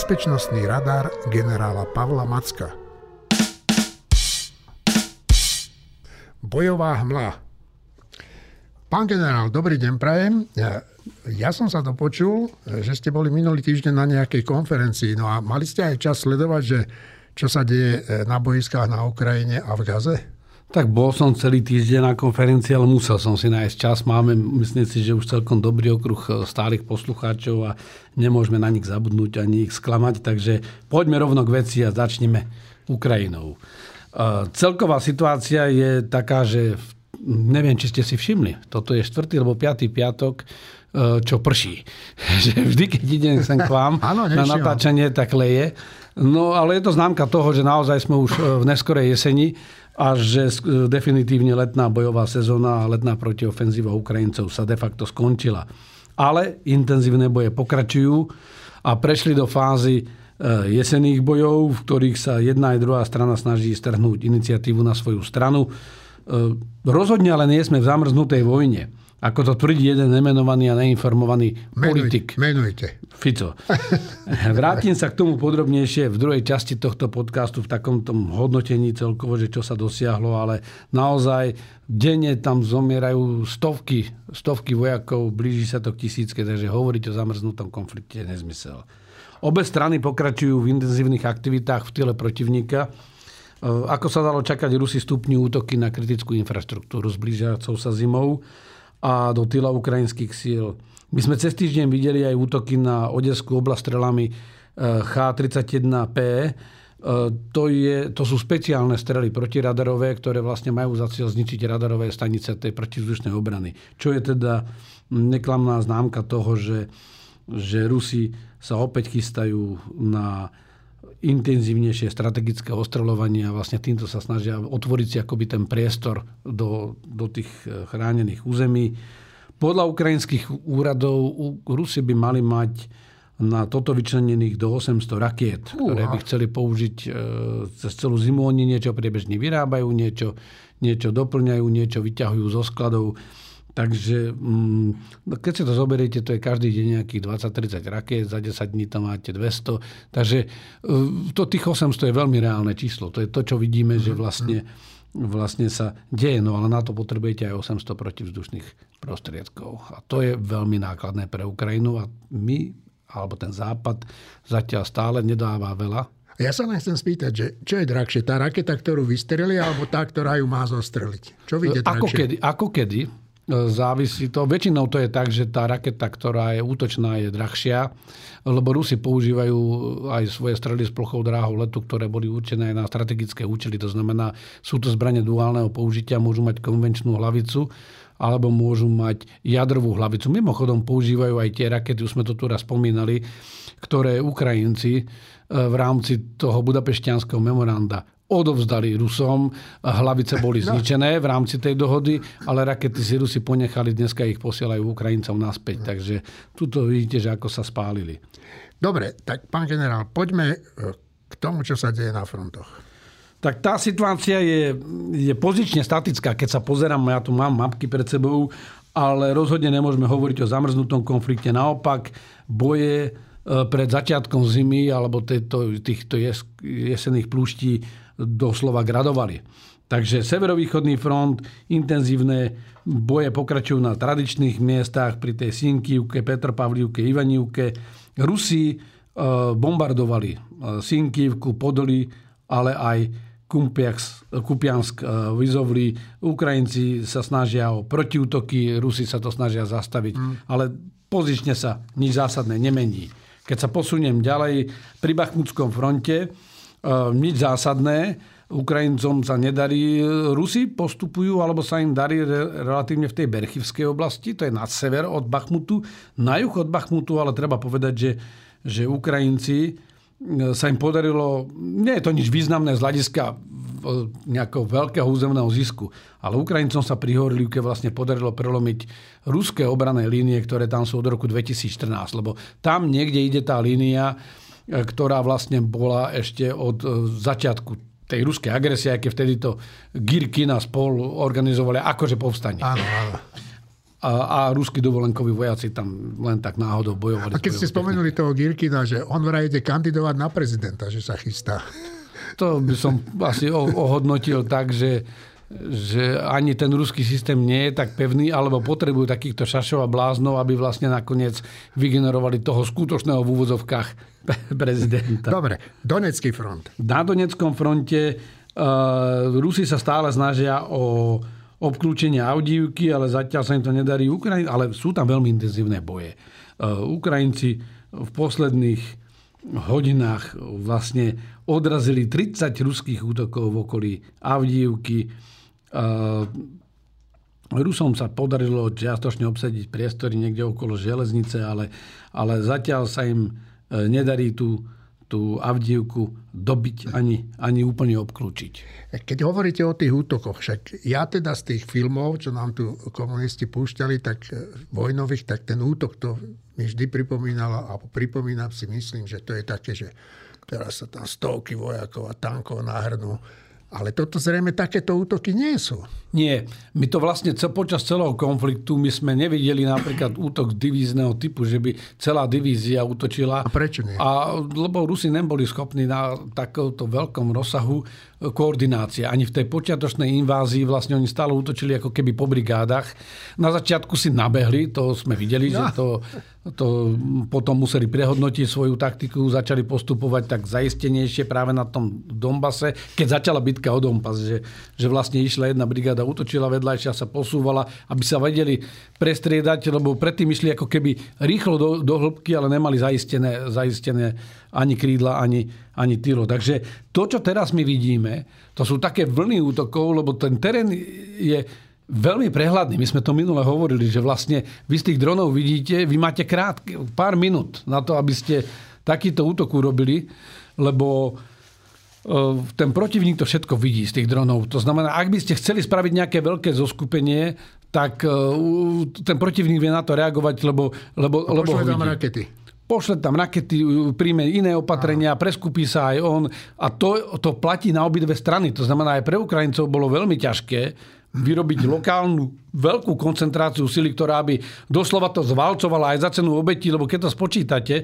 bezpečnostný radar generála Pavla Macka. Bojová hmla. Pán generál, dobrý deň prajem. Ja, som sa to počul, že ste boli minulý týždeň na nejakej konferencii. No a mali ste aj čas sledovať, že čo sa deje na boiskách na Ukrajine a v Gaze? Tak bol som celý týždeň na konferencii, ale musel som si nájsť čas. Máme, myslím si, že už celkom dobrý okruh e, stálych poslucháčov a nemôžeme na nich zabudnúť ani ich sklamať. Takže poďme rovno k veci a začneme Ukrajinou. E, celková situácia je taká, že neviem, či ste si všimli, toto je štvrtý alebo piatý piatok, e, čo prší. Že vždy, keď idem sem k vám Áno, na natáčanie, tak leje. No ale je to známka toho, že naozaj sme už v neskorej jeseni a že definitívne letná bojová sezóna a letná protiofenzíva Ukrajincov sa de facto skončila. Ale intenzívne boje pokračujú a prešli do fázy e, jesených bojov, v ktorých sa jedna aj druhá strana snaží strhnúť iniciatívu na svoju stranu. E, rozhodne ale nie sme v zamrznutej vojne. Ako to tvrdí jeden nemenovaný a neinformovaný politik. Menujte. Fico. Vrátim sa k tomu podrobnejšie v druhej časti tohto podcastu v takom tom hodnotení celkovo, že čo sa dosiahlo, ale naozaj denne tam zomierajú stovky, stovky vojakov, blíži sa to k tisícke, takže hovoriť o zamrznutom konflikte je nezmysel. Obe strany pokračujú v intenzívnych aktivitách v tyle protivníka. Ako sa dalo čakať, Rusi stupňujú útoky na kritickú infraštruktúru s blížiacou sa zimou a do tyla ukrajinských síl. My sme cez týždeň videli aj útoky na Odeskú oblast strelami eh, H-31P. Eh, to, je, to sú speciálne strely protiradarové, ktoré vlastne majú za cieľ zničiť radarové stanice tej protivzdušnej obrany. Čo je teda neklamná známka toho, že, že Rusi sa opäť chystajú na intenzívnejšie strategické ostreľovanie a vlastne týmto sa snažia otvoriť si akoby ten priestor do, do tých eh, chránených území. Podľa ukrajinských úradov Rusi by mali mať na toto vyčlenených do 800 rakiet, ktoré by chceli použiť e, cez celú zimu. Oni niečo priebežne vyrábajú, niečo, niečo doplňajú, niečo vyťahujú zo skladov. Takže mm, keď si to zoberiete, to je každý deň nejakých 20-30 rakiet, za 10 dní tam máte 200. Takže e, to tých 800 je veľmi reálne číslo. To je to, čo vidíme, že mhm, vlastne, vlastne sa deje. No ale na to potrebujete aj 800 protivzdušných prostriedkov. A to je veľmi nákladné pre Ukrajinu a my, alebo ten Západ, zatiaľ stále nedáva veľa ja sa len chcem spýtať, že čo je drahšie? Tá raketa, ktorú vystrelili, alebo tá, ktorá ju má zostreliť? Čo vyjde drahšie? Ako kedy, ako kedy závisí to. Väčšinou to je tak, že tá raketa, ktorá je útočná, je drahšia, lebo Rusi používajú aj svoje strely s plochou dráhou letu, ktoré boli určené na strategické účely. To znamená, sú to zbranie duálneho použitia, môžu mať konvenčnú hlavicu, alebo môžu mať jadrovú hlavicu. Mimochodom používajú aj tie rakety, už sme to tu raz spomínali, ktoré Ukrajinci eh, v rámci toho budapešťanského memoranda odovzdali Rusom. Hlavice boli no. zničené v rámci tej dohody, ale rakety si Rusi ponechali, dneska ich posielajú Ukrajincom naspäť. Takže tuto vidíte, že ako sa spálili. Dobre, tak pán generál, poďme e, k tomu, čo sa deje na frontoch. Tak tá situácia je, je pozične statická. Keď sa pozerám, ja tu mám mapky pred sebou, ale rozhodne nemôžeme hovoriť o zamrznutom konflikte. Naopak, boje pred začiatkom zimy alebo týchto, týchto jesených plúští doslova gradovali. Takže severovýchodný front, intenzívne boje pokračujú na tradičných miestach pri tej Sinkivke, Petropavlivke, Ivanivke. Rusi e, bombardovali e, Sinkivku, Podoli, ale aj Kupiansk, e, Vizovli. Ukrajinci sa snažia o protiútoky, Rusi sa to snažia zastaviť, mm. ale pozične sa nič zásadné nemení. Keď sa posuniem ďalej, pri Bachmutskom fronte Ehm, nič zásadné. Ukrajincom sa nedarí. Rusi postupujú, alebo sa im darí relatívne v tej Berchivskej oblasti, to je na sever od Bachmutu, na juh od Bachmutu, ale treba povedať, že, že Ukrajinci e, sa im podarilo, nie je to nič významné z hľadiska e, nejakého veľkého územného zisku, ale Ukrajincom sa pri Horlivke vlastne podarilo prelomiť ruské obrané línie, ktoré tam sú od roku 2014, lebo tam niekde ide tá línia, ktorá vlastne bola ešte od e, začiatku tej ruskej agresie, keď vtedy to Girkin a spol organizovali akože povstanie. Áno, áno. a, a ruskí dovolenkoví vojaci tam len tak náhodou bojovali. A keď ste spomenuli toho Girkina, že on vraj ide kandidovať na prezidenta, že sa chystá. To by som asi ohodnotil tak, že že ani ten ruský systém nie je tak pevný, alebo potrebujú takýchto šašov a bláznov, aby vlastne nakoniec vygenerovali toho skutočného v úvozovkách prezidenta. Dobre, Donecký front. Na Doneckom fronte uh, Rusi sa stále snažia o obklúčenie Audívky, ale zatiaľ sa im to nedarí. Ukrajin, ale sú tam veľmi intenzívne boje. Uh, Ukrajinci v posledných hodinách vlastne odrazili 30 ruských útokov v okolí Avdívky Rusom sa podarilo čiastočne obsadiť priestory niekde okolo železnice, ale, ale zatiaľ sa im e, nedarí tú, tú Avdievku dobiť ani, ani úplne obklúčiť. Keď hovoríte o tých útokoch, však ja teda z tých filmov, čo nám tu komunisti púšťali, tak e, vojnových, tak ten útok to mi vždy pripomínalo, a pripomínam si, myslím, že to je také, že teraz sa tam stovky vojakov a tankov nahrnú ale toto zrejme takéto útoky nie sú. Nie. My to vlastne počas celého konfliktu my sme nevideli napríklad útok divízneho typu, že by celá divízia útočila. A prečo nie? A, lebo Rusi neboli schopní na takomto veľkom rozsahu koordinácie. Ani v tej počiatočnej invázii vlastne oni stále útočili ako keby po brigádach. Na začiatku si nabehli, to sme videli, no. že to to potom museli prehodnotiť svoju taktiku, začali postupovať tak zaistenejšie práve na tom Dombase, keď začala bitka o Donbass, že, že vlastne išla jedna brigáda, útočila vedľajšia, sa posúvala, aby sa vedeli prestriedať, lebo predtým išli ako keby rýchlo do, do hĺbky, ale nemali zaistené, zaistené ani krídla, ani, ani tylo. Takže to, čo teraz my vidíme, to sú také vlny útokov, lebo ten terén je veľmi prehľadný. My sme to minule hovorili, že vlastne vy z tých dronov vidíte, vy máte krátke, pár minút na to, aby ste takýto útok urobili, lebo ten protivník to všetko vidí z tých dronov. To znamená, ak by ste chceli spraviť nejaké veľké zoskupenie, tak e, ten protivník vie na to reagovať, lebo, lebo, lebo ho vidí. rakety pošle tam rakety, príjme iné opatrenia, preskupí sa aj on. A to, to platí na obidve strany. To znamená, aj pre Ukrajincov bolo veľmi ťažké vyrobiť lokálnu veľkú koncentráciu sily, ktorá by doslova to zvalcovala aj za cenu obetí, lebo keď to spočítate,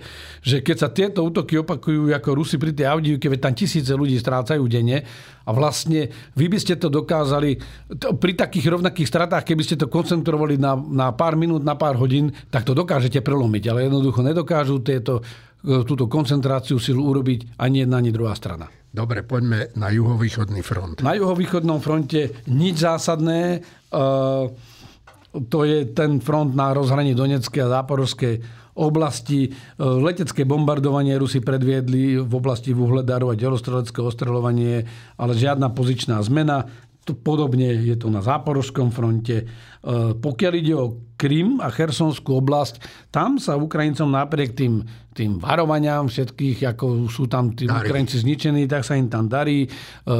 že keď sa tieto útoky opakujú ako Rusi pri tej Avdivke, veď tam tisíce ľudí strácajú denne a vlastne vy by ste to dokázali pri takých rovnakých stratách, keby ste to koncentrovali na, na pár minút, na pár hodín, tak to dokážete prelomiť, ale jednoducho nedokážu tieto, túto koncentráciu silu urobiť ani jedna, ani druhá strana. Dobre, poďme na juhovýchodný front. Na juhovýchodnom fronte nič zásadné. E, to je ten front na rozhraní Donetskej a Záporovskej oblasti. E, letecké bombardovanie Rusi predviedli v oblasti Vuhledaru a delostrelecké ostreľovanie, ale žiadna pozičná zmena. Podobne je to na Záporožskom fronte. E, pokiaľ ide o Krym a Chersonskú oblasť, tam sa Ukrajincom napriek tým, tým varovaniam všetkých, ako sú tam tí darí. Ukrajinci zničení, tak sa im tam darí. E,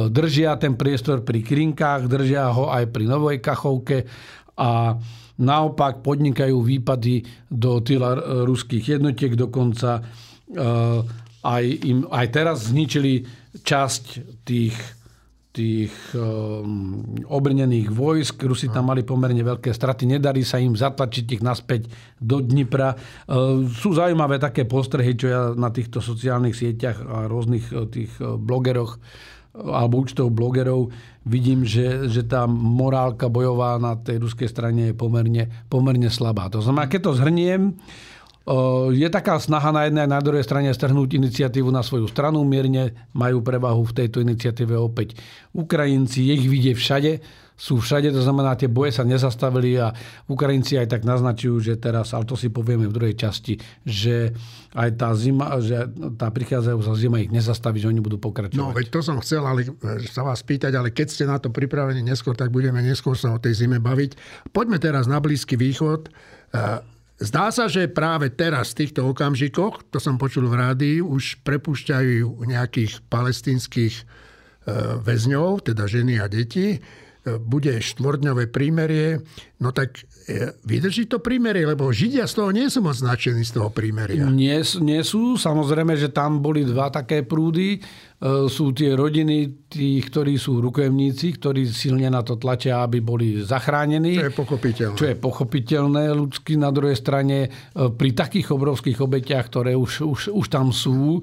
držia ten priestor pri Krinkách, držia ho aj pri Novej Kachovke a naopak podnikajú výpady do týla ruských jednotiek. Dokonca e, aj, im, aj teraz zničili časť tých tých um, obrnených vojsk. Rusi tam mali pomerne veľké straty. Nedarí sa im zatlačiť ich naspäť do Dnipra. Uh, sú zaujímavé také postrehy, čo ja na týchto sociálnych sieťach a rôznych uh, tých uh, blogeroch alebo účtov blogerov vidím, že, že tá morálka bojová na tej ruskej strane je pomerne, pomerne slabá. To znamená, keď to zhrniem, je taká snaha na jednej a na druhej strane strhnúť iniciatívu na svoju stranu. Mierne majú prevahu v tejto iniciatíve opäť Ukrajinci. Ich vidie všade. Sú všade, to znamená, tie boje sa nezastavili a Ukrajinci aj tak naznačujú, že teraz, ale to si povieme v druhej časti, že aj tá zima, že tá prichádzajúca zima ich nezastaví, že oni budú pokračovať. No, veď to som chcel ale, sa vás pýtať, ale keď ste na to pripravení neskôr, tak budeme neskôr sa o tej zime baviť. Poďme teraz na Blízky východ. Zdá sa, že práve teraz, v týchto okamžikoch, to som počul v rádii, už prepúšťajú nejakých palestinských e, väzňov, teda ženy a deti. E, bude štvordňové prímerie. No tak e, vydrží to prímerie, lebo Židia z toho nie sú moc značení z toho prímeria. Nie, nie sú. Samozrejme, že tam boli dva také prúdy. Sú tie rodiny tých, ktorí sú rukojemníci, ktorí silne na to tlačia, aby boli zachránení. Čo je pochopiteľné. Čo je pochopiteľné ľudsky. Na druhej strane pri takých obrovských obetiach, ktoré už, už, už tam sú,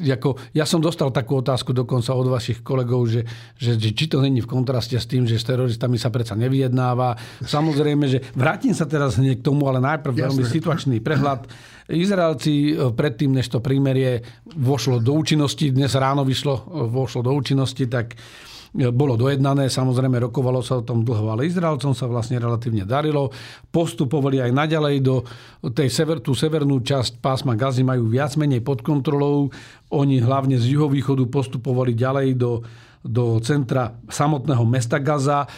ako, ja som dostal takú otázku dokonca od vašich kolegov, že, že, že či to není v kontraste s tým, že s teroristami sa predsa nevyjednáva. Samozrejme, že vrátim sa teraz hneď k tomu, ale najprv Jasne. veľmi situačný prehľad. Izraelci e, predtým, než to prímerie vošlo do účinnosti, dnes ráno vyšlo, e, vošlo do účinnosti, tak e, bolo dojednané, samozrejme rokovalo sa o tom dlho, ale Izraelcom sa vlastne relatívne darilo. Postupovali aj naďalej do tej sever, tú severnú časť pásma Gazy majú viac menej pod kontrolou. Oni hlavne z juhovýchodu postupovali ďalej do do centra samotného mesta Gaza.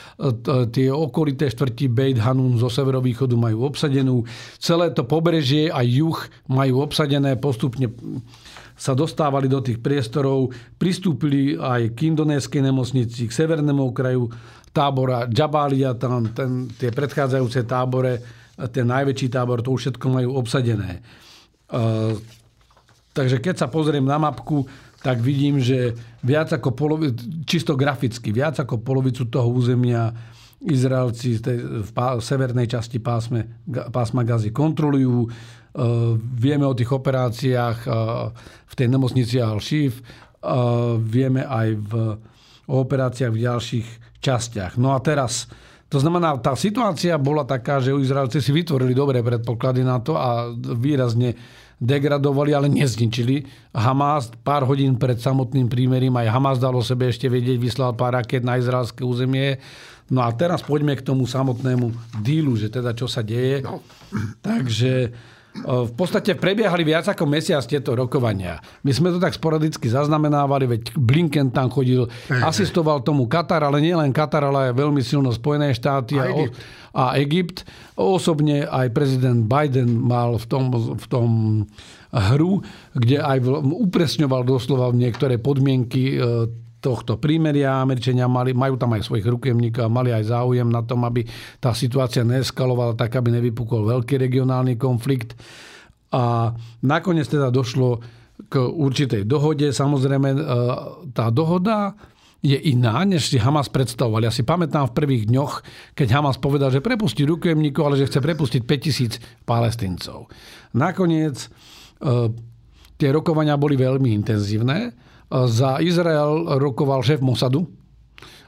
Tie okolité štvrti Beit Hanun zo severovýchodu majú obsadenú. Celé to pobrežie a juh majú obsadené. Postupne sa dostávali do tých priestorov. Pristúpili aj k indonéskej nemocnici, k severnému okraju tábora Jabalia, tam ten, tie predchádzajúce tábore, ten najväčší tábor, to už všetko majú obsadené. Takže keď sa pozriem na mapku, tak vidím, že viac ako polovi, čisto graficky, viac ako polovicu toho územia Izraelci v severnej časti pásme, pásma Gazy kontrolujú. E, vieme o tých operáciách e, v tej nemocnici Al-Shif, e, vieme aj v, o operáciách v ďalších častiach. No a teraz, to znamená, tá situácia bola taká, že Izraelci si vytvorili dobré predpoklady na to a výrazne degradovali, ale nezničili. Hamas pár hodín pred samotným prímerím aj Hamas dalo sebe ešte vedieť, vyslal pár raket na izraelské územie. No a teraz poďme k tomu samotnému dílu, že teda čo sa deje. No. Takže v podstate prebiehali viac ako mesiac tieto rokovania. My sme to tak sporadicky zaznamenávali, veď Blinken tam chodil, asistoval tomu Katar, ale nie len Katar, ale aj veľmi silno Spojené štáty a, Egypt. a Egypt. Osobne aj prezident Biden mal v tom, v tom hru, kde aj upresňoval doslova niektoré podmienky e, tohto prímeria. Američania mali, majú tam aj svojich rukojemníkov a mali aj záujem na tom, aby tá situácia neeskalovala tak, aby nevypukol veľký regionálny konflikt. A nakoniec teda došlo k určitej dohode. Samozrejme, e, tá dohoda je iná, než si Hamas predstavoval. Ja si pamätám v prvých dňoch, keď Hamas povedal, že prepustí rukojemníkov, ale že chce prepustiť 5000 palestíncov. Nakoniec e, tie rokovania boli veľmi intenzívne za Izrael rokoval šéf Mossadu.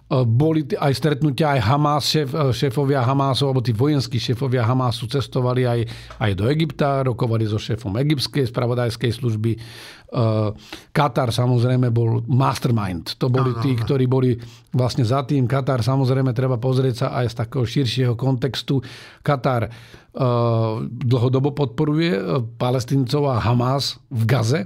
Boli aj stretnutia, aj Hamas, šéf, šéfovia Hamasu, alebo tí vojenskí šéfovia Hamasu cestovali aj, aj do Egypta, rokovali so šéfom egyptskej spravodajskej služby. Katar samozrejme bol mastermind. To boli tí, ktorí boli vlastne za tým. Katar samozrejme treba pozrieť sa aj z takého širšieho kontextu. Katar dlhodobo podporuje palestíncov a Hamas v Gaze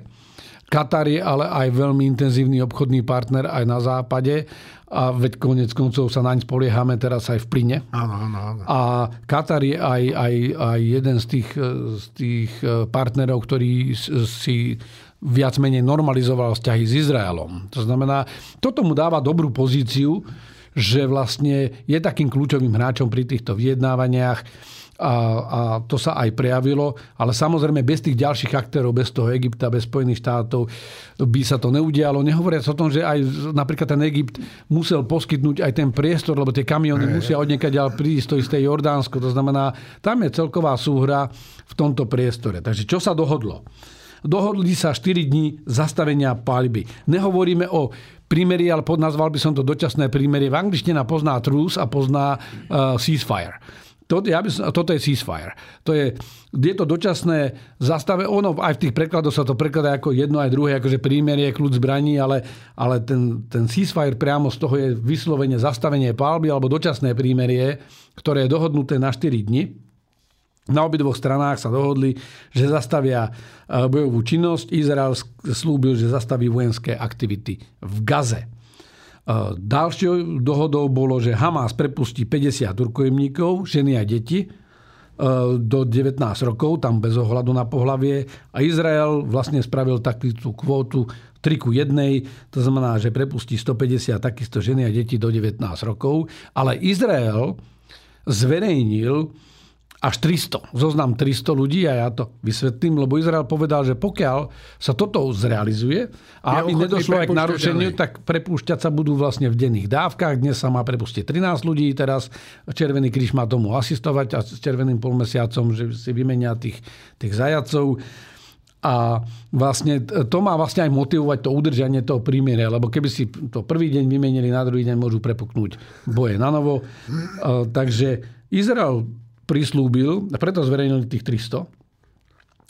Katar je ale aj veľmi intenzívny obchodný partner aj na západe a veď konec koncov sa naň spoliehame teraz aj v plyne. Áno, áno, áno. A Katar je aj, aj, aj jeden z tých, z tých e, partnerov, ktorý si viac menej normalizoval vzťahy s Izraelom. To znamená, toto mu dáva dobrú pozíciu, že vlastne je takým kľúčovým hráčom pri týchto vyjednávaniach a, a to sa aj prejavilo. Ale samozrejme bez tých ďalších aktérov, bez toho Egypta, bez Spojených štátov by sa to neudialo. Nehovoriac o tom, že aj napríklad ten Egypt musel poskytnúť aj ten priestor, lebo tie kamiony e. musia od ďalej prísť, to isté Jordánsko. To znamená, tam je celková súhra v tomto priestore. Takže čo sa dohodlo? Dohodli sa 4 dní zastavenia palby. Nehovoríme o prímerie, ale podnazval by som to dočasné prímerie. V angličtina pozná truce a pozná uh, ceasefire. To, ja by, toto je ceasefire. To je, je to dočasné zastave. Ono aj v tých prekladoch sa to prekladá ako jedno aj druhé, akože prímerie, kľud zbraní, ale, ale ten, ten ceasefire priamo z toho je vyslovene zastavenie palby alebo dočasné prímerie, ktoré je dohodnuté na 4 dni. Na obidvoch stranách sa dohodli, že zastavia e, bojovú činnosť. Izrael slúbil, že zastaví vojenské aktivity v Gaze. Ďalšou dohodou bolo, že Hamas prepustí 50 rukojemníkov, ženy a deti e, do 19 rokov, tam bez ohľadu na pohlavie. A Izrael vlastne spravil takú kvótu 3 ku 1, to znamená, že prepustí 150 takisto ženy a deti do 19 rokov. Ale Izrael zverejnil až 300. Zoznam 300 ľudí a ja to vysvetlím, lebo Izrael povedal, že pokiaľ sa toto zrealizuje a aby nedošlo aj k narušeniu, ďalej. tak prepúšťať sa budú vlastne v denných dávkach. Dnes sa má prepustiť 13 ľudí, teraz Červený kríž má tomu asistovať a s Červeným polmesiacom, že si vymenia tých, tých zajacov. A vlastne to má vlastne aj motivovať to udržanie toho prímieria, lebo keby si to prvý deň vymenili, na druhý deň môžu prepuknúť boje na novo. Takže Izrael prislúbil, a preto zverejnili tých 300,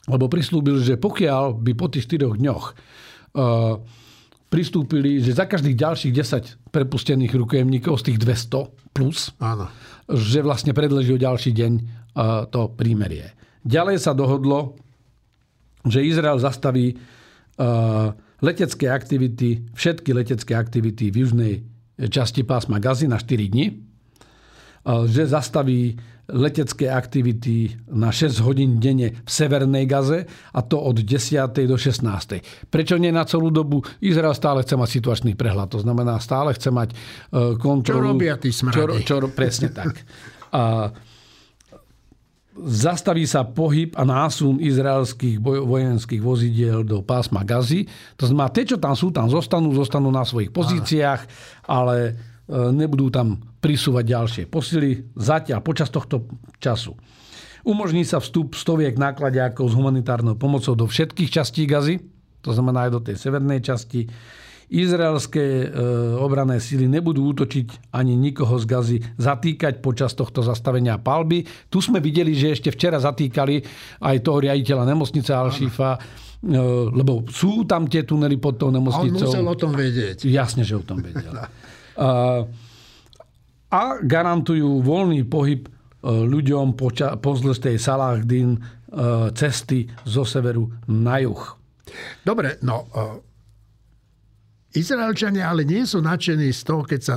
lebo prislúbil, že pokiaľ by po tých 4 dňoch uh, pristúpili, že za každých ďalších 10 prepustených rukojemníkov z tých 200 plus, Áno. že vlastne predleží o ďalší deň uh, to prímerie. Ďalej sa dohodlo, že Izrael zastaví uh, letecké aktivity, všetky letecké aktivity v južnej časti pásma Gazy na 4 dní, uh, že zastaví letecké aktivity na 6 hodín denne v Severnej Gaze a to od 10. do 16. Prečo nie na celú dobu? Izrael stále chce mať situačný prehľad. To znamená, stále chce mať e, kontrolu. Čo robia tí? Čo, čo, presne tak. A zastaví sa pohyb a násun izraelských vojenských vozidiel do pásma Gazy. To znamená, tie, čo tam sú, tam zostanú, zostanú na svojich pozíciách, ale nebudú tam prisúvať ďalšie posily zatiaľ počas tohto času. Umožní sa vstup stoviek nákladiakov s humanitárnou pomocou do všetkých častí Gazy, to znamená aj do tej severnej časti. Izraelské e, obrané síly nebudú útočiť ani nikoho z Gazy zatýkať počas tohto zastavenia palby. Tu sme videli, že ešte včera zatýkali aj toho riaditeľa nemocnice Al-Shifa, e, lebo sú tam tie tunely pod tou nemocnicou. A on musel o tom vedieť. Jasne, že o tom vedel. a garantujú voľný pohyb e, ľuďom po, po zlestej Salahdin e, cesty zo severu na juh. Dobre, no e, Izraelčania ale nie sú nadšení z toho, keď sa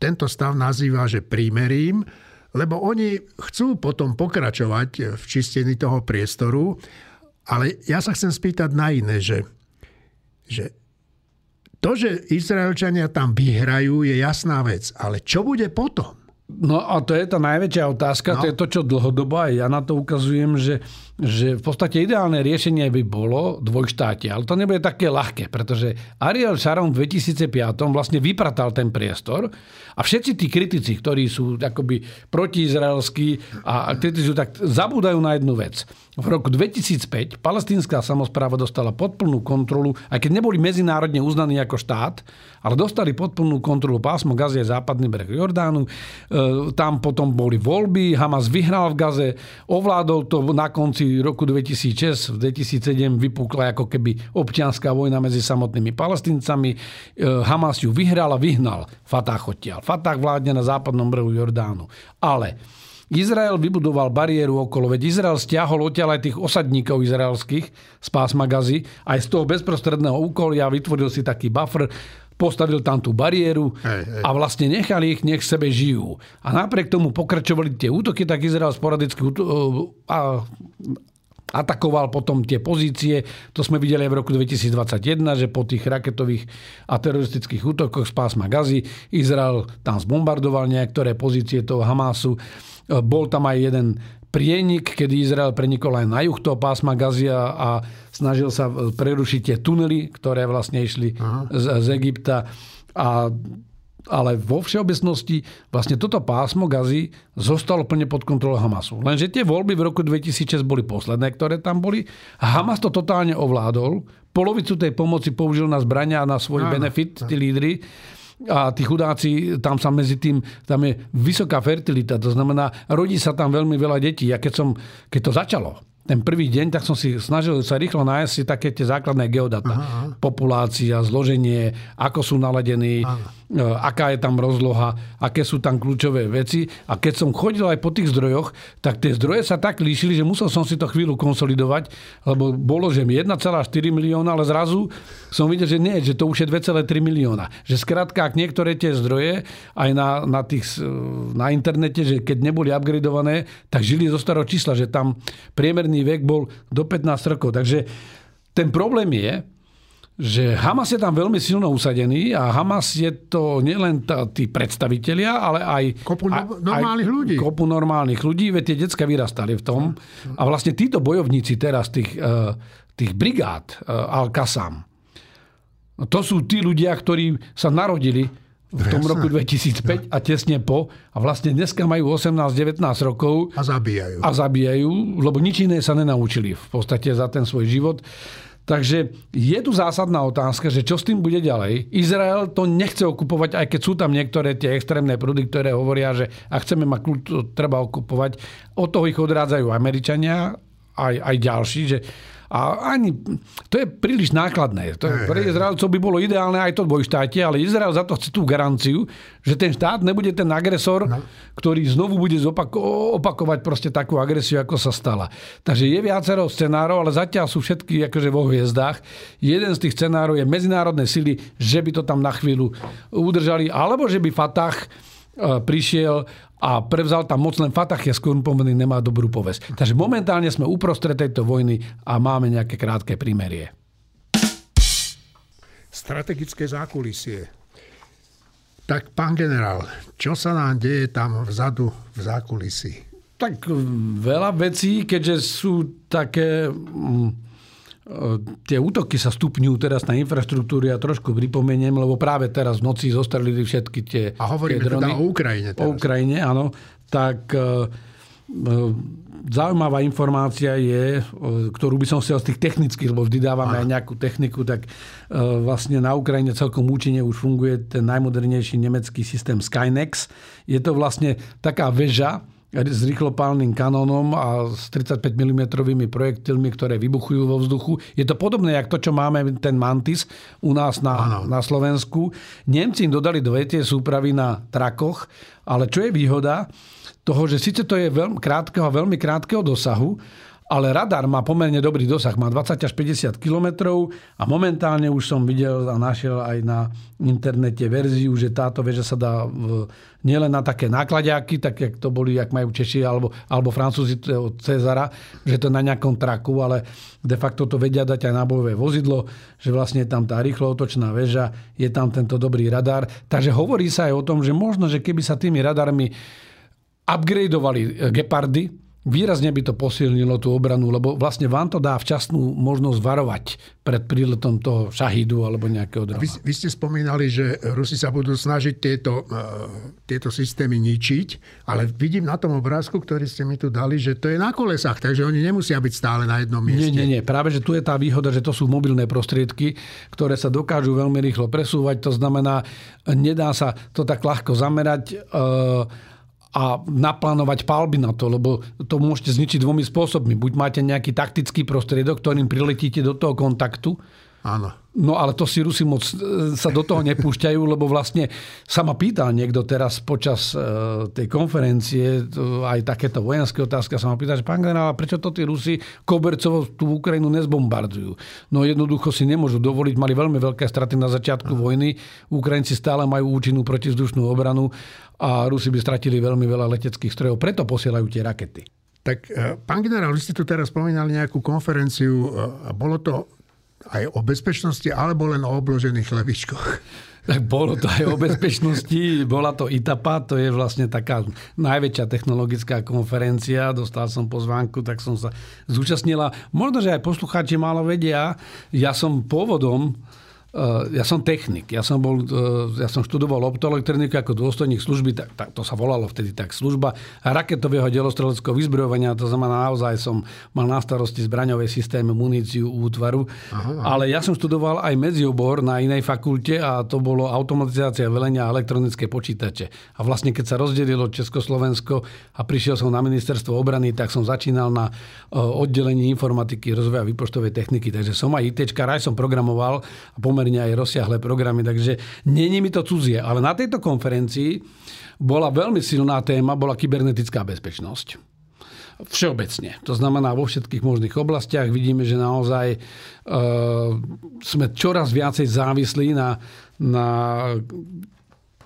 tento stav nazýva, že prímerím, lebo oni chcú potom pokračovať v čistení toho priestoru, ale ja sa chcem spýtať na iné, že, že to, že Izraelčania tam vyhrajú, je jasná vec. Ale čo bude potom? No a to je tá najväčšia otázka, no. to je to, čo dlhodobo aj ja na to ukazujem, že, že v podstate ideálne riešenie by bolo dvojštátie, ale to nebude také ľahké, pretože Ariel Sharon v 2005 vlastne vypratal ten priestor a všetci tí kritici, ktorí sú akoby protiizraelskí a kritizujú, tak zabúdajú na jednu vec. V roku 2005 palestínska samozpráva dostala podplnú kontrolu, aj keď neboli medzinárodne uznaní ako štát, ale dostali podplnú kontrolu pásmo Gazie, západný breh Jordánu. E, tam potom boli voľby, Hamas vyhral v Gaze, ovládol to na konci roku 2006, v 2007 vypukla ako keby občianská vojna medzi samotnými palestíncami. E, Hamas ju vyhral a vyhnal Fatah odtiaľ. Fatah vládne na západnom brehu Jordánu. Ale Izrael vybudoval bariéru okolo, veď Izrael stiahol odtiaľ aj tých osadníkov izraelských z pásma Gazy, aj z toho bezprostredného úkolia vytvoril si taký buffer, postavil tam tú bariéru hej, hej. a vlastne nechali ich, nech sebe žijú. A napriek tomu pokračovali tie útoky, tak Izrael sporadicky a atakoval potom tie pozície. To sme videli aj v roku 2021, že po tých raketových a teroristických útokoch z pásma Gazy Izrael tam zbombardoval niektoré pozície toho Hamásu. Bol tam aj jeden prienik, kedy Izrael prenikol aj na juh toho pásma Gazia a snažil sa prerušiť tie tunely, ktoré vlastne išli z, z Egypta. A, ale vo všeobecnosti vlastne toto pásmo Gazy zostalo plne pod kontrolou Hamasu. Lenže tie voľby v roku 2006 boli posledné, ktoré tam boli. Hamas to totálne ovládol. Polovicu tej pomoci použil na zbrania a na svoj Áno. benefit, tí lídry a tí chudáci, tam sa medzi tým, tam je vysoká fertilita, to znamená, rodí sa tam veľmi veľa detí. A keď, som, keď to začalo, ten prvý deň, tak som si snažil sa rýchlo nájsť si také tie základné geodata. Aha. Populácia, zloženie, ako sú naladení, Aha E, aká je tam rozloha, aké sú tam kľúčové veci. A keď som chodil aj po tých zdrojoch, tak tie zdroje sa tak líšili, že musel som si to chvíľu konsolidovať, lebo bolo, že 1,4 milióna, ale zrazu som videl, že nie, že to už je 2,3 milióna. Že skrátka, ak niektoré tie zdroje aj na, na, tých, na internete, že keď neboli upgradované, tak žili zo starého čísla, že tam priemerný vek bol do 15 rokov. Takže ten problém je, že Hamas je tam veľmi silno usadený a Hamas je to nielen tá, tí predstavitelia, ale aj... Kopu no, normálnych aj, ľudí. Kopu normálnych ľudí, veď tie decka vyrastali v tom. A vlastne títo bojovníci teraz tých, eh, tých brigád eh, Al-Qassam, to sú tí ľudia, ktorí sa narodili v tom Jasne. roku 2005 a tesne po. A vlastne dneska majú 18-19 rokov. A zabíjajú. A zabíjajú, lebo nič iné sa nenaučili v podstate za ten svoj život. Takže je tu zásadná otázka, že čo s tým bude ďalej. Izrael to nechce okupovať, aj keď sú tam niektoré tie extrémne prúdy, ktoré hovoria, že ak chceme mať kľud, to treba okupovať. Od toho ich odrádzajú Američania, aj, aj ďalší, že a ani, to je príliš nákladné. To je, pre Izraelcov by bolo ideálne aj to dvojštáte, ale Izrael za to chce tú garanciu, že ten štát nebude ten agresor, no. ktorý znovu bude zopako- opakovať proste takú agresiu, ako sa stala. Takže je viacero scenárov, ale zatiaľ sú všetky akože vo hviezdách. Jeden z tých scenárov je medzinárodné sily, že by to tam na chvíľu udržali, alebo že by Fatah prišiel a prevzal tam moc len Fatah je skorumpovaný, nemá dobrú povesť. Takže momentálne sme uprostred tejto vojny a máme nejaké krátke prímerie. Strategické zákulisie. Tak, pán generál, čo sa nám deje tam vzadu v zákulisí? Tak veľa vecí, keďže sú také... Mm, tie útoky sa stupňujú teraz na infraštruktúru, ja trošku pripomeniem, lebo práve teraz v noci zostrelili všetky tie A hovoríme tie teda o Ukrajine teraz. O Ukrajine, áno. Tak e, e, zaujímavá informácia je, e, ktorú by som chcel z tých technických, lebo vždy dávame aj nejakú techniku, tak vlastne na Ukrajine celkom účinne už funguje ten najmodernejší nemecký systém Skynex. Je to vlastne taká väža, s rýchlopálnym kanónom a s 35 mm projektilmi, ktoré vybuchujú vo vzduchu. Je to podobné, jak to, čo máme ten Mantis u nás na, na Slovensku. Nemci im dodali dve tie súpravy na trakoch, ale čo je výhoda toho, že síce to je veľmi krátkeho veľmi krátkeho dosahu, ale radar má pomerne dobrý dosah, má 20 až 50 km a momentálne už som videl a našiel aj na internete verziu, že táto väža sa dá v, nielen na také nákladiaky, tak jak to boli, jak majú Češi alebo, alebo Francúzi od Cezara, že to na nejakom traku, ale de facto to vedia dať aj na bojové vozidlo, že vlastne tam tá rýchlo otočná väža, je tam tento dobrý radar. Takže hovorí sa aj o tom, že možno, že keby sa tými radarmi upgradeovali Gepardy, Výrazne by to posilnilo tú obranu, lebo vlastne vám to dá včasnú možnosť varovať pred príletom toho šahidu alebo nejakého drona. Vy, vy ste spomínali, že Rusi sa budú snažiť tieto, uh, tieto systémy ničiť, ale vidím na tom obrázku, ktorý ste mi tu dali, že to je na kolesách, takže oni nemusia byť stále na jednom mieste. Nie, nie, nie. Práve, že tu je tá výhoda, že to sú mobilné prostriedky, ktoré sa dokážu veľmi rýchlo presúvať. To znamená, nedá sa to tak ľahko zamerať. Uh, a naplánovať palby na to, lebo to môžete zničiť dvomi spôsobmi. Buď máte nejaký taktický prostriedok, ktorým priletíte do toho kontaktu, Áno. No ale to si Rusi moc e, sa do toho nepúšťajú, lebo vlastne sa ma pýtal niekto teraz počas e, tej konferencie, aj takéto vojenské otázky, sa ma pýtal, že pán generál, prečo to tí Rusi kobercovo tú Ukrajinu nezbombardujú? No jednoducho si nemôžu dovoliť, mali veľmi veľké straty na začiatku vojny, Ukrajinci stále majú účinnú protizdušnú obranu a Rusi by stratili veľmi veľa leteckých strojov, preto posielajú tie rakety. Tak, e, pán generál, vy ste tu teraz spomínali nejakú konferenciu. Bolo to aj o bezpečnosti, alebo len o obložených chlebičkoch? Tak bolo to aj o bezpečnosti. Bola to ITAPA, to je vlastne taká najväčšia technologická konferencia. Dostal som pozvánku, tak som sa zúčastnila. Možno, že aj poslucháči málo vedia. Ja som pôvodom ja som technik, ja som, bol, eh, ja som študoval optoelektroniku ako dôstojník služby, tak, tak, to sa volalo vtedy tak, služba raketového delostreleckého vyzbrojovania, to znamená naozaj som mal na starosti zbraňové systémy, muníciu, útvaru, aha. ale ja som študoval aj medziobor na inej fakulte a to bolo automatizácia velenia a elektronické počítače. A vlastne keď sa rozdelilo Československo a prišiel som na ministerstvo obrany, tak som začínal na eh, oddelení informatiky, rozvoja výpočtovej techniky, takže som aj IT, aj som programoval a pomerne aj rozsiahle programy, takže není mi to cudzie. Ale na tejto konferencii bola veľmi silná téma, bola kybernetická bezpečnosť. Všeobecne. To znamená vo všetkých možných oblastiach. Vidíme, že naozaj e, sme čoraz viacej závislí na, na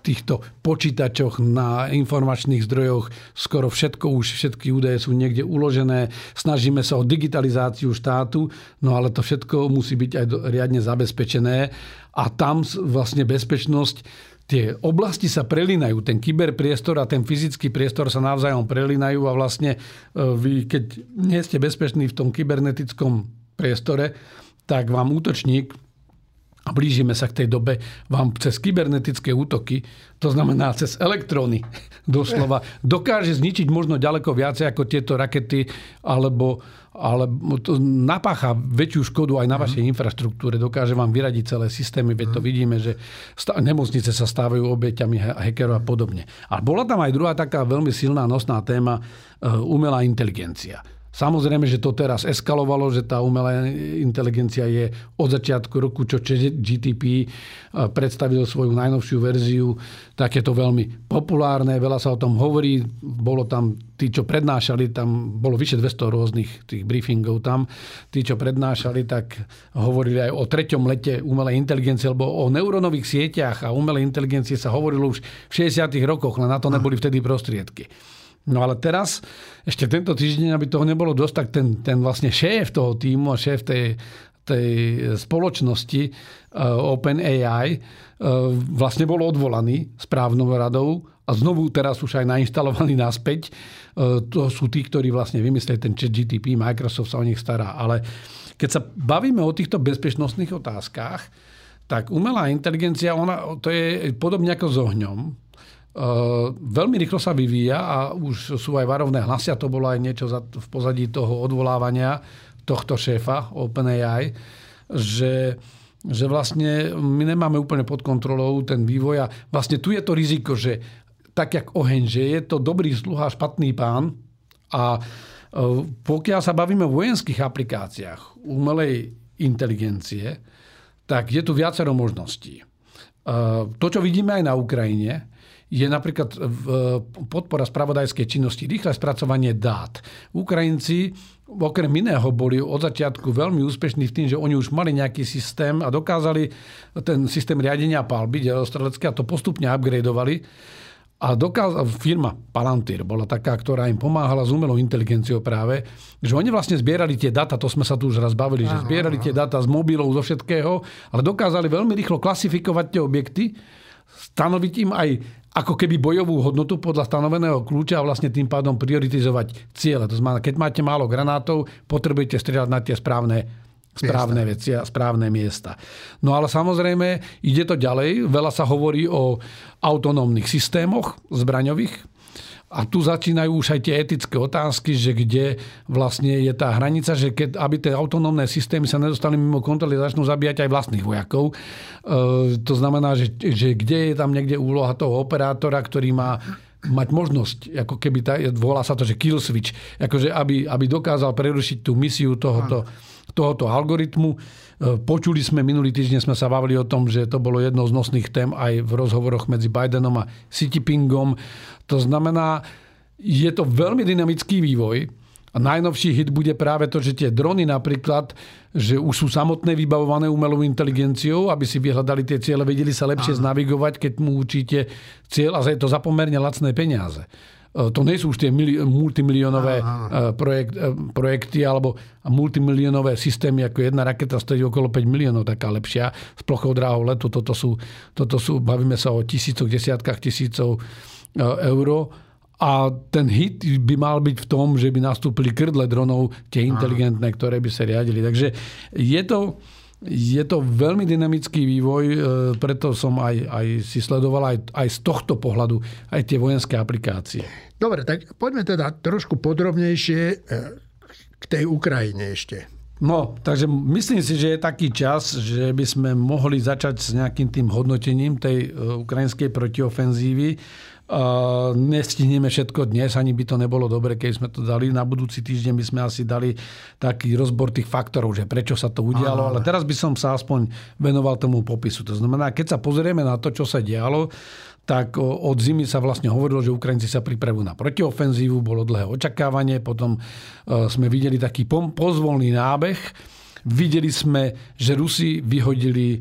týchto počítačoch, na informačných zdrojoch. Skoro všetko už, všetky údaje sú niekde uložené. Snažíme sa o digitalizáciu štátu, no ale to všetko musí byť aj riadne zabezpečené. A tam vlastne bezpečnosť tie oblasti sa prelínajú, ten kyberpriestor a ten fyzický priestor sa navzájom prelínajú a vlastne e, vy, keď nie ste bezpeční v tom kybernetickom priestore, tak vám útočník a blížime sa k tej dobe, vám cez kybernetické útoky, to znamená cez elektróny, doslova, dokáže zničiť možno ďaleko viacej ako tieto rakety, alebo, alebo to napácha väčšiu škodu aj na mhm. vašej infraštruktúre, dokáže vám vyradiť celé systémy, veď to mhm. vidíme, že nemocnice sa stávajú obeťami hackerov a podobne. A bola tam aj druhá taká veľmi silná nosná téma, e, umelá inteligencia. Samozrejme, že to teraz eskalovalo, že tá umelá inteligencia je od začiatku roku, čo GTP eh, predstavil svoju najnovšiu verziu, tak je to veľmi populárne, veľa sa o tom hovorí, bolo tam tí, čo prednášali, tam bolo vyše 200 rôznych tých briefingov tam, tí, čo prednášali, tak hovorili aj o treťom lete umelej inteligencie, lebo o neurónových sieťach a umelej inteligencie sa hovorilo už v 60 rokoch, len na to neboli vtedy prostriedky. No ale teraz, ešte tento týždeň, aby toho nebolo dosť, tak ten, ten vlastne šéf toho týmu a šéf tej, tej spoločnosti uh, OpenAI uh, vlastne bol odvolaný správnou radou a znovu teraz už aj nainštalovaný naspäť. Uh, to sú tí, ktorí vlastne vymysleli ten chat GTP, Microsoft sa o nich stará. Ale keď sa bavíme o týchto bezpečnostných otázkach, tak umelá inteligencia, ona, to je podobne ako s ohňom veľmi rýchlo sa vyvíja a už sú aj varovné hlasy a to bolo aj niečo v pozadí toho odvolávania tohto šéfa OpenAI, že, že vlastne my nemáme úplne pod kontrolou ten vývoj a vlastne tu je to riziko, že tak jak oheň, že je to dobrý sluha, špatný pán a pokiaľ sa bavíme o vojenských aplikáciách umelej inteligencie, tak je tu viacero možností. To, čo vidíme aj na Ukrajine, je napríklad podpora spravodajskej činnosti, rýchle spracovanie dát. Ukrajinci okrem iného boli od začiatku veľmi úspešní v tým, že oni už mali nejaký systém a dokázali ten systém riadenia palby delostrelecké a to postupne upgradeovali. A dokázal, firma Palantir bola taká, ktorá im pomáhala s umelou inteligenciou práve, že oni vlastne zbierali tie data, to sme sa tu už raz bavili, že zbierali tie data z mobilov, zo všetkého, ale dokázali veľmi rýchlo klasifikovať tie objekty, stanoviť im aj ako keby bojovú hodnotu podľa stanoveného kľúča a vlastne tým pádom prioritizovať ciele. To znamená, keď máte málo granátov, potrebujete strieľať na tie správne správne miesta. veci a správne miesta. No ale samozrejme, ide to ďalej. Veľa sa hovorí o autonómnych systémoch zbraňových, a tu začínajú už aj tie etické otázky, že kde vlastne je tá hranica, že keď, aby tie autonómne systémy sa nedostali mimo kontroly, začnú zabíjať aj vlastných vojakov. E, to znamená, že, že kde je tam niekde úloha toho operátora, ktorý má mať možnosť, ako keby, tá, volá sa to, že kill switch, akože aby, aby dokázal prerušiť tú misiu tohoto, tohoto algoritmu. E, počuli sme, minulý týždeň sme sa bavili o tom, že to bolo jednou z nosných tém aj v rozhovoroch medzi Bidenom a Xi Jinpingom. To znamená, je to veľmi dynamický vývoj. A najnovší hit bude práve to, že tie drony napríklad, že už sú samotné vybavované umelou inteligenciou, aby si vyhľadali tie ciele, vedeli sa lepšie Aha. znavigovať, keď mu určite cieľ a je to za pomerne lacné peniaze. E, to nie sú už tie multimilionové e, projekt, e, projekty alebo multimilionové systémy, ako jedna raketa stojí okolo 5 miliónov, taká lepšia, s plochou dráhou letu. Toto sú, toto sú, bavíme sa o tisícoch, desiatkách tisícov eur. A ten hit by mal byť v tom, že by nastúpili krdle dronov, tie inteligentné, ktoré by sa riadili. Takže je to, je to veľmi dynamický vývoj, e, preto som aj, aj si sledoval aj, aj z tohto pohľadu aj tie vojenské aplikácie. Dobre, tak poďme teda trošku podrobnejšie e, k tej Ukrajine ešte. No, takže myslím si, že je taký čas, že by sme mohli začať s nejakým tým hodnotením tej e, ukrajinskej protiofenzívy Uh, nestihneme všetko dnes, ani by to nebolo dobre, keď sme to dali. Na budúci týždeň by sme asi dali taký rozbor tých faktorov, že prečo sa to udialo. Ale teraz by som sa aspoň venoval tomu popisu. To znamená, keď sa pozrieme na to, čo sa dialo, tak od zimy sa vlastne hovorilo, že Ukrajinci sa pripravujú na protiofenzívu, bolo dlhé očakávanie, potom sme videli taký pozvolný nábeh. Videli sme, že Rusi vyhodili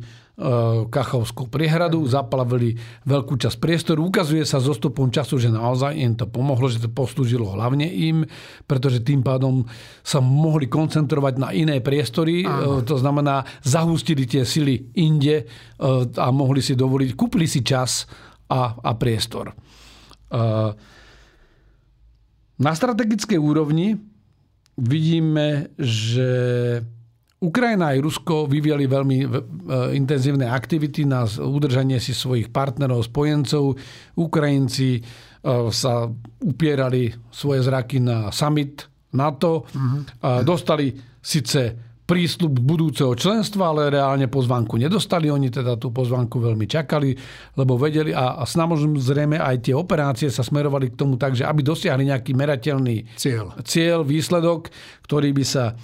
Kachovskú priehradu, zaplavili veľkú časť priestoru. Ukazuje sa zo stupom času, že naozaj im to pomohlo, že to poslúžilo hlavne im, pretože tým pádom sa mohli koncentrovať na iné priestory. Áno. To znamená, zahustili tie sily inde a mohli si dovoliť, kúpili si čas a, a priestor. Na strategickej úrovni vidíme, že Ukrajina aj Rusko vyvíjali veľmi e, intenzívne aktivity na udržanie si svojich partnerov, spojencov. Ukrajinci e, sa upierali svoje zraky na summit NATO. Uh-huh. Dostali síce prísľub budúceho členstva, ale reálne pozvanku nedostali. Oni teda tú pozvanku veľmi čakali, lebo vedeli a, a samozrejme aj tie operácie sa smerovali k tomu tak, že aby dosiahli nejaký merateľný cieľ, cieľ výsledok, ktorý by sa,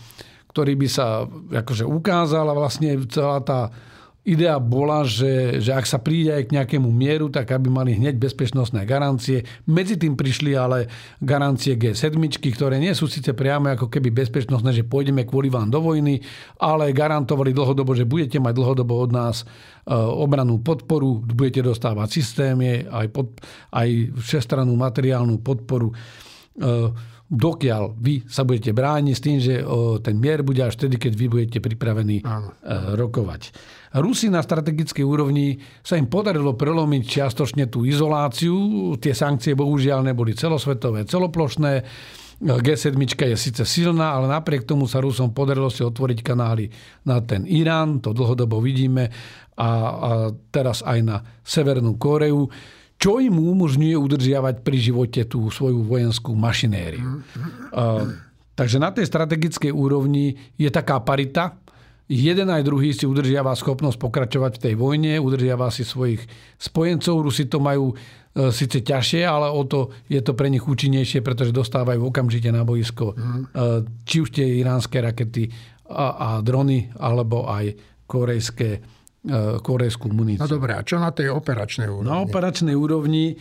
ktorý by sa akože ukázal a vlastne celá tá idea bola, že, že ak sa príde aj k nejakému mieru, tak aby mali hneď bezpečnostné garancie. Medzi tým prišli ale garancie G7, ktoré nie sú síce priame ako keby bezpečnostné, že pôjdeme kvôli vám do vojny, ale garantovali dlhodobo, že budete mať dlhodobo od nás e, obranú podporu, budete dostávať systémy, aj, pod, aj všestranú materiálnu podporu e, dokiaľ vy sa budete brániť s tým, že ten mier bude až vtedy, keď vy budete pripravení Áno. E, rokovať. Rusi na strategickej úrovni sa im podarilo prelomiť čiastočne tú izoláciu. Tie sankcie bohužiaľ neboli celosvetové, celoplošné. G7 je síce silná, ale napriek tomu sa Rusom podarilo si otvoriť kanály na ten Irán, to dlhodobo vidíme, a, a teraz aj na Severnú Koreu, čo im umožňuje udržiavať pri živote tú svoju vojenskú mašinériu. A, takže na tej strategickej úrovni je taká parita, jeden aj druhý si udržiava schopnosť pokračovať v tej vojne, udržiava si svojich spojencov. Rusi to majú e, síce ťažšie, ale o to je to pre nich účinnejšie, pretože dostávajú okamžite na boisko mm. či už tie iránske rakety a, a drony, alebo aj korejské, e, korejskú muníciu. No dobré, a čo na tej operačnej úrovni? Na operačnej úrovni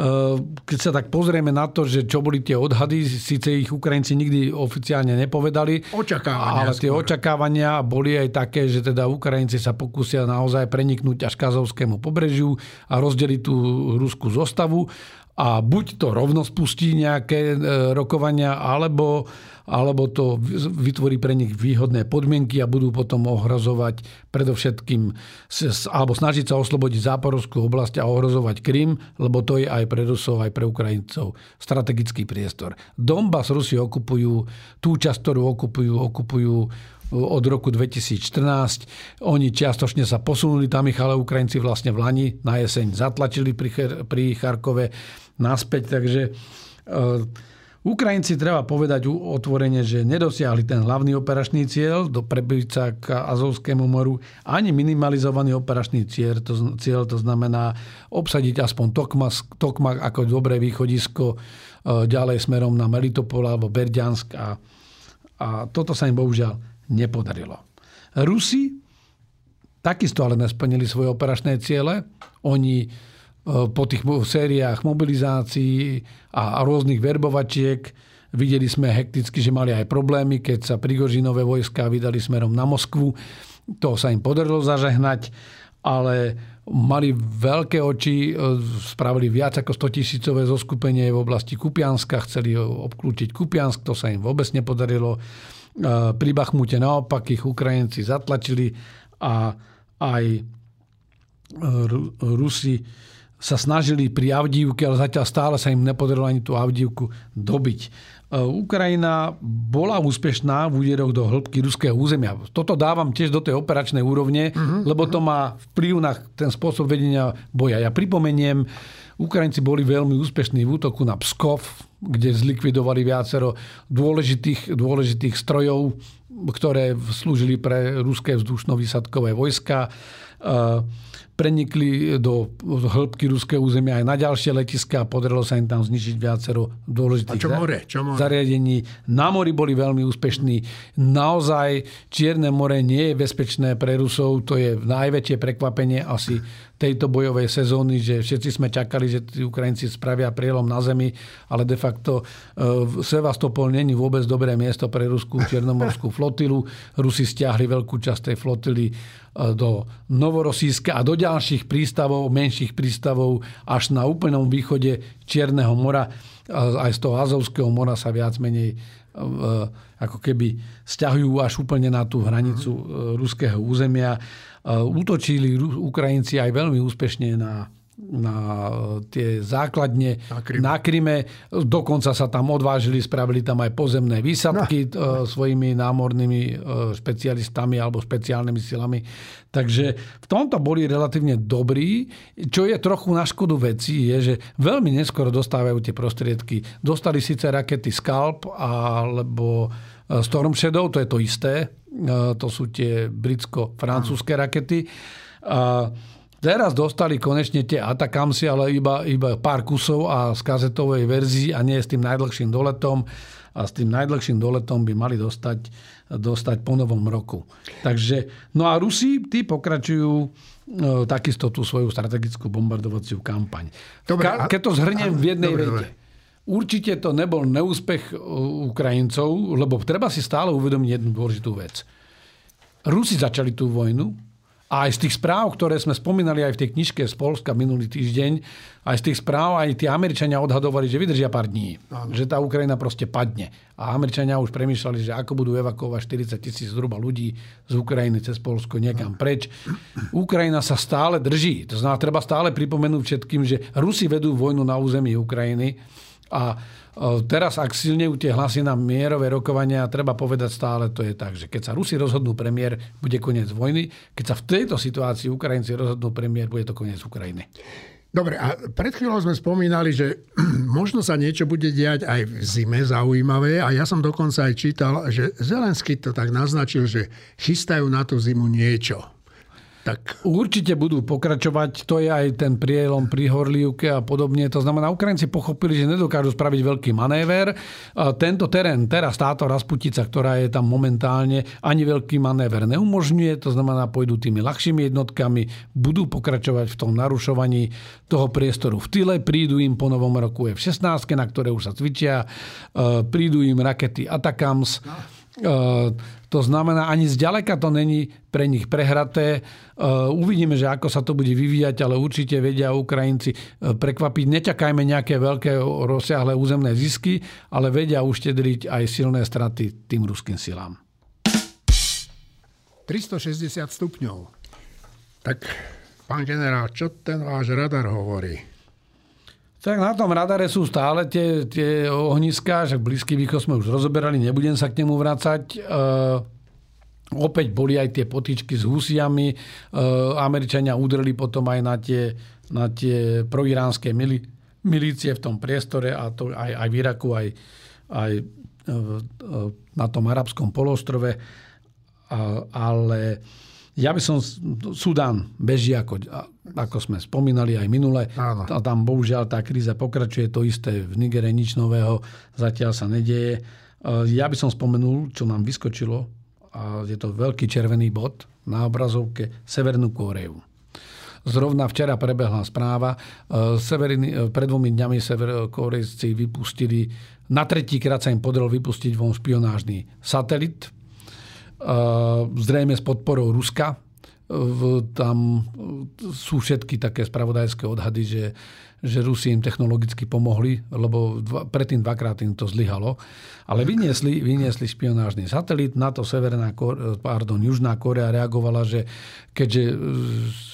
Ehm, keď sa tak pozrieme na to, že čo boli tie odhady, síce ich Ukrajinci nikdy oficiálne nepovedali, očakávania ale tie skôr. očakávania boli aj také, že teda Ukrajinci sa pokúsia naozaj preniknúť až k Azovskému pobrežiu a rozdeliť tú ruskú zostavu a buď to rovno spustí nejaké e, rokovania, alebo alebo to vytvorí pre nich výhodné podmienky a budú potom ohrozovať predovšetkým, alebo snažiť sa oslobodiť záporovskú oblasť a ohrozovať Krym, lebo to je aj pre Rusov, aj pre Ukrajincov strategický priestor. Donbass Rusi okupujú, tú časť, ktorú okupujú, okupujú od roku 2014. Oni čiastočne sa posunuli tam ich, ale Ukrajinci vlastne v Lani na jeseň zatlačili pri, pri Charkove naspäť, takže e, Ukrajinci treba povedať otvorene, že nedosiahli ten hlavný operačný cieľ do prebyť k Azovskému moru, ani minimalizovaný operačný cieľ, to, cieľ, to znamená obsadiť aspoň Tokmak, Tokmak ako dobré východisko e, ďalej smerom na Melitopol alebo Berďansk a, a toto sa im bohužiaľ nepodarilo. Rusi takisto ale nesplnili svoje operačné ciele. Oni po tých sériách mobilizácií a rôznych verbovačiek videli sme hekticky, že mali aj problémy, keď sa Prigožinové vojska vydali smerom na Moskvu. To sa im podarilo zažehnať, ale mali veľké oči, eh, spravili viac ako 100 tisícové zoskupenie v oblasti Kupianska, chceli obklúčiť Kupiansk, to sa im vôbec nepodarilo. Eh, pri Bachmute naopak ich Ukrajinci zatlačili a aj Rusi sa snažili pri Avdívke, ale zatiaľ stále sa im nepodarilo ani tú Avdívku dobiť. E, Ukrajina bola úspešná v úderoch do hĺbky ruského územia. Toto dávam tiež do tej operačnej úrovne, uh-huh, lebo to má vplyv na ten spôsob vedenia boja. Ja pripomeniem, Ukrajinci boli veľmi úspešní v útoku na Pskov, kde zlikvidovali viacero dôležitých, dôležitých strojov, ktoré slúžili pre ruské vzdušno-výsadkové vojska. E, prenikli do hĺbky ruského územia aj na ďalšie letiska a podarilo sa im tam zničiť viacero dôležitých čo more? Čo more? zariadení. Na mori boli veľmi úspešní. Naozaj Čierne more nie je bezpečné pre Rusov. To je najväčšie prekvapenie asi tejto bojovej sezóny, že všetci sme čakali, že tí Ukrajinci spravia prielom na zemi, ale de facto uh, Sevastopol není vôbec dobré miesto pre ruskú čiernomorskú flotilu. Rusi stiahli veľkú časť tej flotily e, do Novorosíska a do ďalších prístavov, menších prístavov až na úplnom východe Čierneho mora. Aj z toho Azovského mora sa viac menej ako keby stiahujú až úplne na tú hranicu ruského územia. Útočili Ukrajinci aj veľmi úspešne na na tie základne na, Krym. na Kryme. Dokonca sa tam odvážili, spravili tam aj pozemné výsadky no. svojimi námornými e, špecialistami alebo špeciálnymi silami. Takže v tomto boli relatívne dobrí. Čo je trochu na škodu veci, je, že veľmi neskoro dostávajú tie prostriedky. Dostali síce rakety Scalp alebo e, Storm Shadow, to je to isté. To sú tie britsko-francúzske rakety. Teraz dostali konečne tie Atakamsy, ale iba, iba pár kusov a z kazetovej verzii a nie s tým najdlhším doletom. A s tým najdlhším doletom by mali dostať, dostať po novom roku. Takže, no a Rusi, tí pokračujú e, takisto tú svoju strategickú bombardovaciu kampaň. Dobre, Ka- keď to zhrniem v jednej dobre, vete. Určite to nebol neúspech e, Ukrajincov, lebo treba si stále uvedomiť jednu dôležitú vec. Rusi začali tú vojnu, a aj z tých správ, ktoré sme spomínali aj v tej knižke z Polska minulý týždeň, aj z tých správ aj tí Američania odhadovali, že vydržia pár dní. Áno. Že tá Ukrajina proste padne. A Američania už premýšľali, že ako budú evakuovať 40 tisíc zhruba ľudí z Ukrajiny cez Polsko niekam preč. Ukrajina sa stále drží. To znamená, treba stále pripomenúť všetkým, že Rusi vedú vojnu na území Ukrajiny a Teraz, ak silnejú tie hlasy na mierové rokovania, treba povedať stále, to je tak, že keď sa Rusi rozhodnú premiér, bude koniec vojny. Keď sa v tejto situácii Ukrajinci rozhodnú premiér, bude to koniec Ukrajiny. Dobre, a pred chvíľou sme spomínali, že možno sa niečo bude diať aj v zime zaujímavé a ja som dokonca aj čítal, že Zelensky to tak naznačil, že chystajú na tú zimu niečo. Tak... Určite budú pokračovať, to je aj ten prielom pri Horlívke a podobne. To znamená, Ukrajinci pochopili, že nedokážu spraviť veľký manéver. Tento terén, teraz táto Rasputica, ktorá je tam momentálne, ani veľký manéver neumožňuje. To znamená, pôjdu tými ľahšími jednotkami, budú pokračovať v tom narušovaní toho priestoru v tyle, prídu im po novom roku F-16, na ktoré už sa cvičia, prídu im rakety Atakams. No to znamená, ani zďaleka to není pre nich prehraté. E, uvidíme, že ako sa to bude vyvíjať, ale určite vedia Ukrajinci e, prekvapiť. Nečakajme nejaké veľké rozsiahle územné zisky, ale vedia uštedriť aj silné straty tým ruským silám. 360 stupňov. Tak, pán generál, čo ten váš radar hovorí? Tak na tom radare sú stále tie, tie ohniská, že Blízky východ sme už rozoberali, nebudem sa k nemu vrácať. E, opäť boli aj tie potičky s Husiami. E, Američania udreli potom aj na tie, na tie proiránske mili, milície v tom priestore a to aj, aj v Iraku, aj, aj e, na tom arabskom polostrove. E, ale ja by som... Sudán beží, ako, ako sme spomínali aj minule. Áno. A tam bohužiaľ tá kríza pokračuje. To isté v Nigere nič nového zatiaľ sa nedieje. E, ja by som spomenul, čo nám vyskočilo. A je to veľký červený bod na obrazovke Severnú Kóreu. Zrovna včera prebehla správa. E, Severiny, e, pred dvomi dňami Severokórejci vypustili, na tretíkrát sa im podarilo vypustiť von špionážny satelit, zrejme s podporou Ruska. Tam sú všetky také spravodajské odhady, že, že Rusi im technologicky pomohli, lebo dva, predtým dvakrát im to zlyhalo. Ale vyniesli, vyniesli špionážny satelit. Na to Severná, pardon, Južná Korea reagovala, že keďže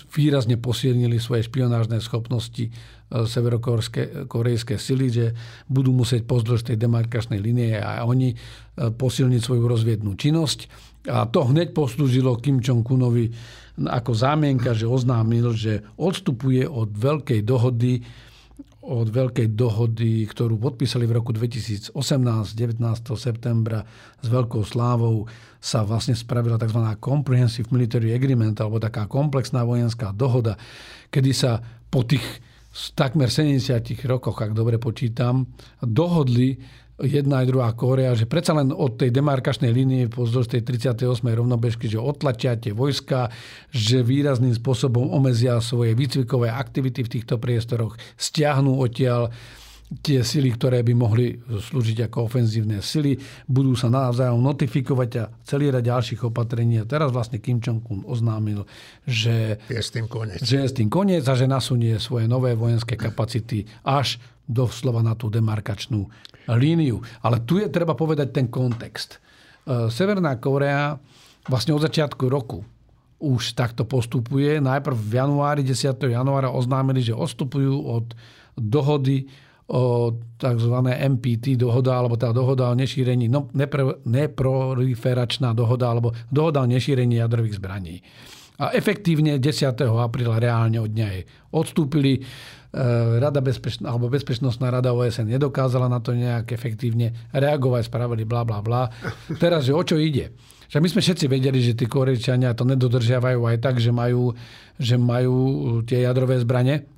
výrazne posilnili svoje špionážne schopnosti severokorejské sily, že budú musieť pozdĺž tej demarkačnej linie a oni posilniť svoju rozviednú činnosť a to hneď poslúžilo Kim Jong-unovi ako zámienka, že oznámil, že odstupuje od veľkej dohody, od veľkej dohody, ktorú podpísali v roku 2018, 19. septembra s veľkou slávou sa vlastne spravila tzv. Comprehensive Military Agreement, alebo taká komplexná vojenská dohoda, kedy sa po tých takmer 70 rokoch, ak dobre počítam, dohodli jedna aj druhá Kórea, že predsa len od tej demarkačnej línie pozdĺž tej 38. rovnobežky, že otlačia tie vojska, že výrazným spôsobom omezia svoje výcvikové aktivity v týchto priestoroch, stiahnu odtiaľ tie sily, ktoré by mohli slúžiť ako ofenzívne sily, budú sa navzájom notifikovať a celý rad ďalších opatrení. A teraz vlastne Kim Jong-un oznámil, že je s tým koniec. Že je s tým koniec a že nasunie svoje nové vojenské kapacity až doslova na tú demarkačnú líniu. Ale tu je treba povedať ten kontext. E, Severná Korea vlastne od začiatku roku už takto postupuje. Najprv v januári, 10. januára oznámili, že odstupujú od dohody o tzv. MPT dohoda, alebo tá dohoda o nešírení, no, nepro, neproliferačná dohoda, alebo dohoda o nešírení jadrových zbraní. A efektívne 10. apríla reálne od nej odstúpili. E, rada bezpečná, alebo Bezpečnostná rada OSN nedokázala na to nejak efektívne reagovať, spravili bla bla bla. Teraz, že o čo ide? Že my sme všetci vedeli, že tí Korejčania to nedodržiavajú aj tak, že majú, že majú tie jadrové zbranie.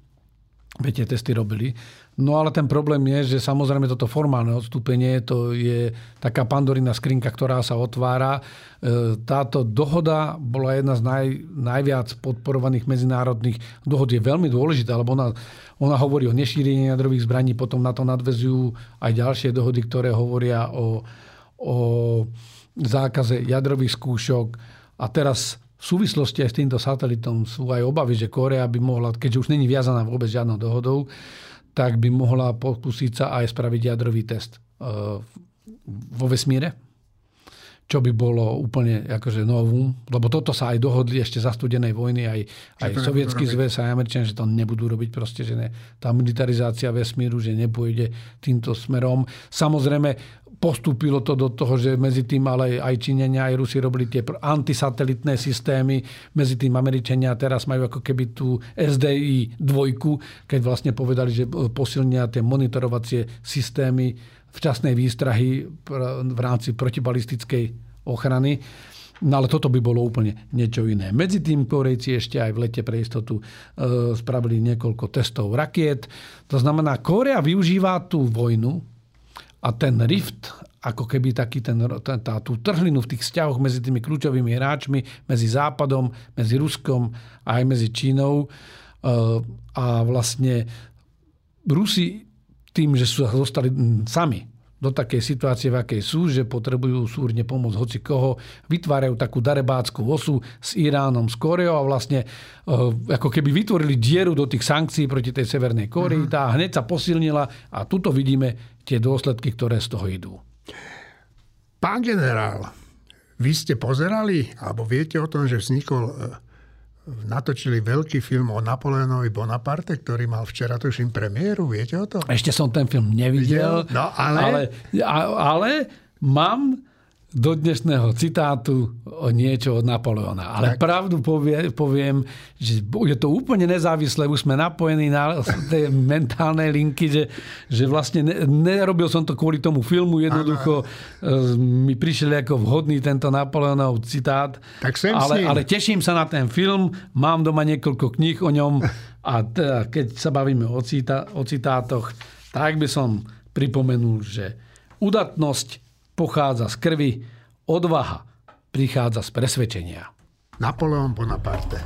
Viete, testy robili. No ale ten problém je, že samozrejme toto formálne odstúpenie, to je taká pandorina skrinka, ktorá sa otvára. E, táto dohoda bola jedna z naj, najviac podporovaných medzinárodných dohod. Je veľmi dôležitá, lebo ona, ona hovorí o nešírení jadrových zbraní, potom na to nadvezujú aj ďalšie dohody, ktoré hovoria o, o zákaze jadrových skúšok. A teraz v súvislosti aj s týmto satelitom sú aj obavy, že Korea by mohla, keďže už není viazaná vôbec žiadnou dohodou, tak by mohla pokúsiť sa aj spraviť jadrový test eh, vo vesmíre, čo by bolo úplne akože novú, lebo toto sa aj dohodli ešte za studenej vojny, aj, aj sovietský zväz, aj Američania, že to nebudú robiť proste, že ne, tá militarizácia vesmíru, že nepôjde týmto smerom. Samozrejme, postúpilo to do toho, že medzi tým ale aj Číňania, aj Rusi robili tie antisatelitné systémy, medzi tým Američania teraz majú ako keby tú SDI dvojku, keď vlastne povedali, že posilnia tie monitorovacie systémy včasnej výstrahy v rámci protibalistickej ochrany. No ale toto by bolo úplne niečo iné. Medzi tým Korejci ešte aj v lete pre istotu e, spravili niekoľko testov rakiet. To znamená, Korea využíva tú vojnu, a ten rift, ako keby taký ten, tá, tú trhlinu v tých vzťahoch medzi tými kľúčovými hráčmi, medzi Západom, medzi Ruskom a aj medzi Čínou. E, a vlastne Rusi tým, že sú zostali sami do takej situácie, v akej sú, že potrebujú súrne pomôcť hoci koho, vytvárajú takú darebáckú osu s Iránom, s Koreou a vlastne uh, ako keby vytvorili dieru do tých sankcií proti tej Severnej Koreji. Mm-hmm. Tá hneď sa posilnila a tuto vidíme tie dôsledky, ktoré z toho idú. Pán generál, vy ste pozerali, alebo viete o tom, že vznikol uh natočili veľký film o Napoleonovi Bonaparte, ktorý mal včera, tuším, premiéru. Viete o tom? Ešte som ten film nevidel. No, ale... Ale, ale mám do dnešného citátu o niečo od Napoleona. Ale tak. pravdu povie, poviem, že je to úplne nezávislé. Už sme napojení na tej mentálnej linky, že, že vlastne ne, nerobil som to kvôli tomu filmu. Jednoducho ano. E, mi prišiel ako vhodný tento Napoleonov citát. Tak sem ale, ale teším sa na ten film. Mám doma niekoľko kníh o ňom. A teda, keď sa bavíme o, cita, o citátoch, tak by som pripomenul, že udatnosť pochádza z krvi, odvaha prichádza z presvedčenia. Napoleon Bonaparte.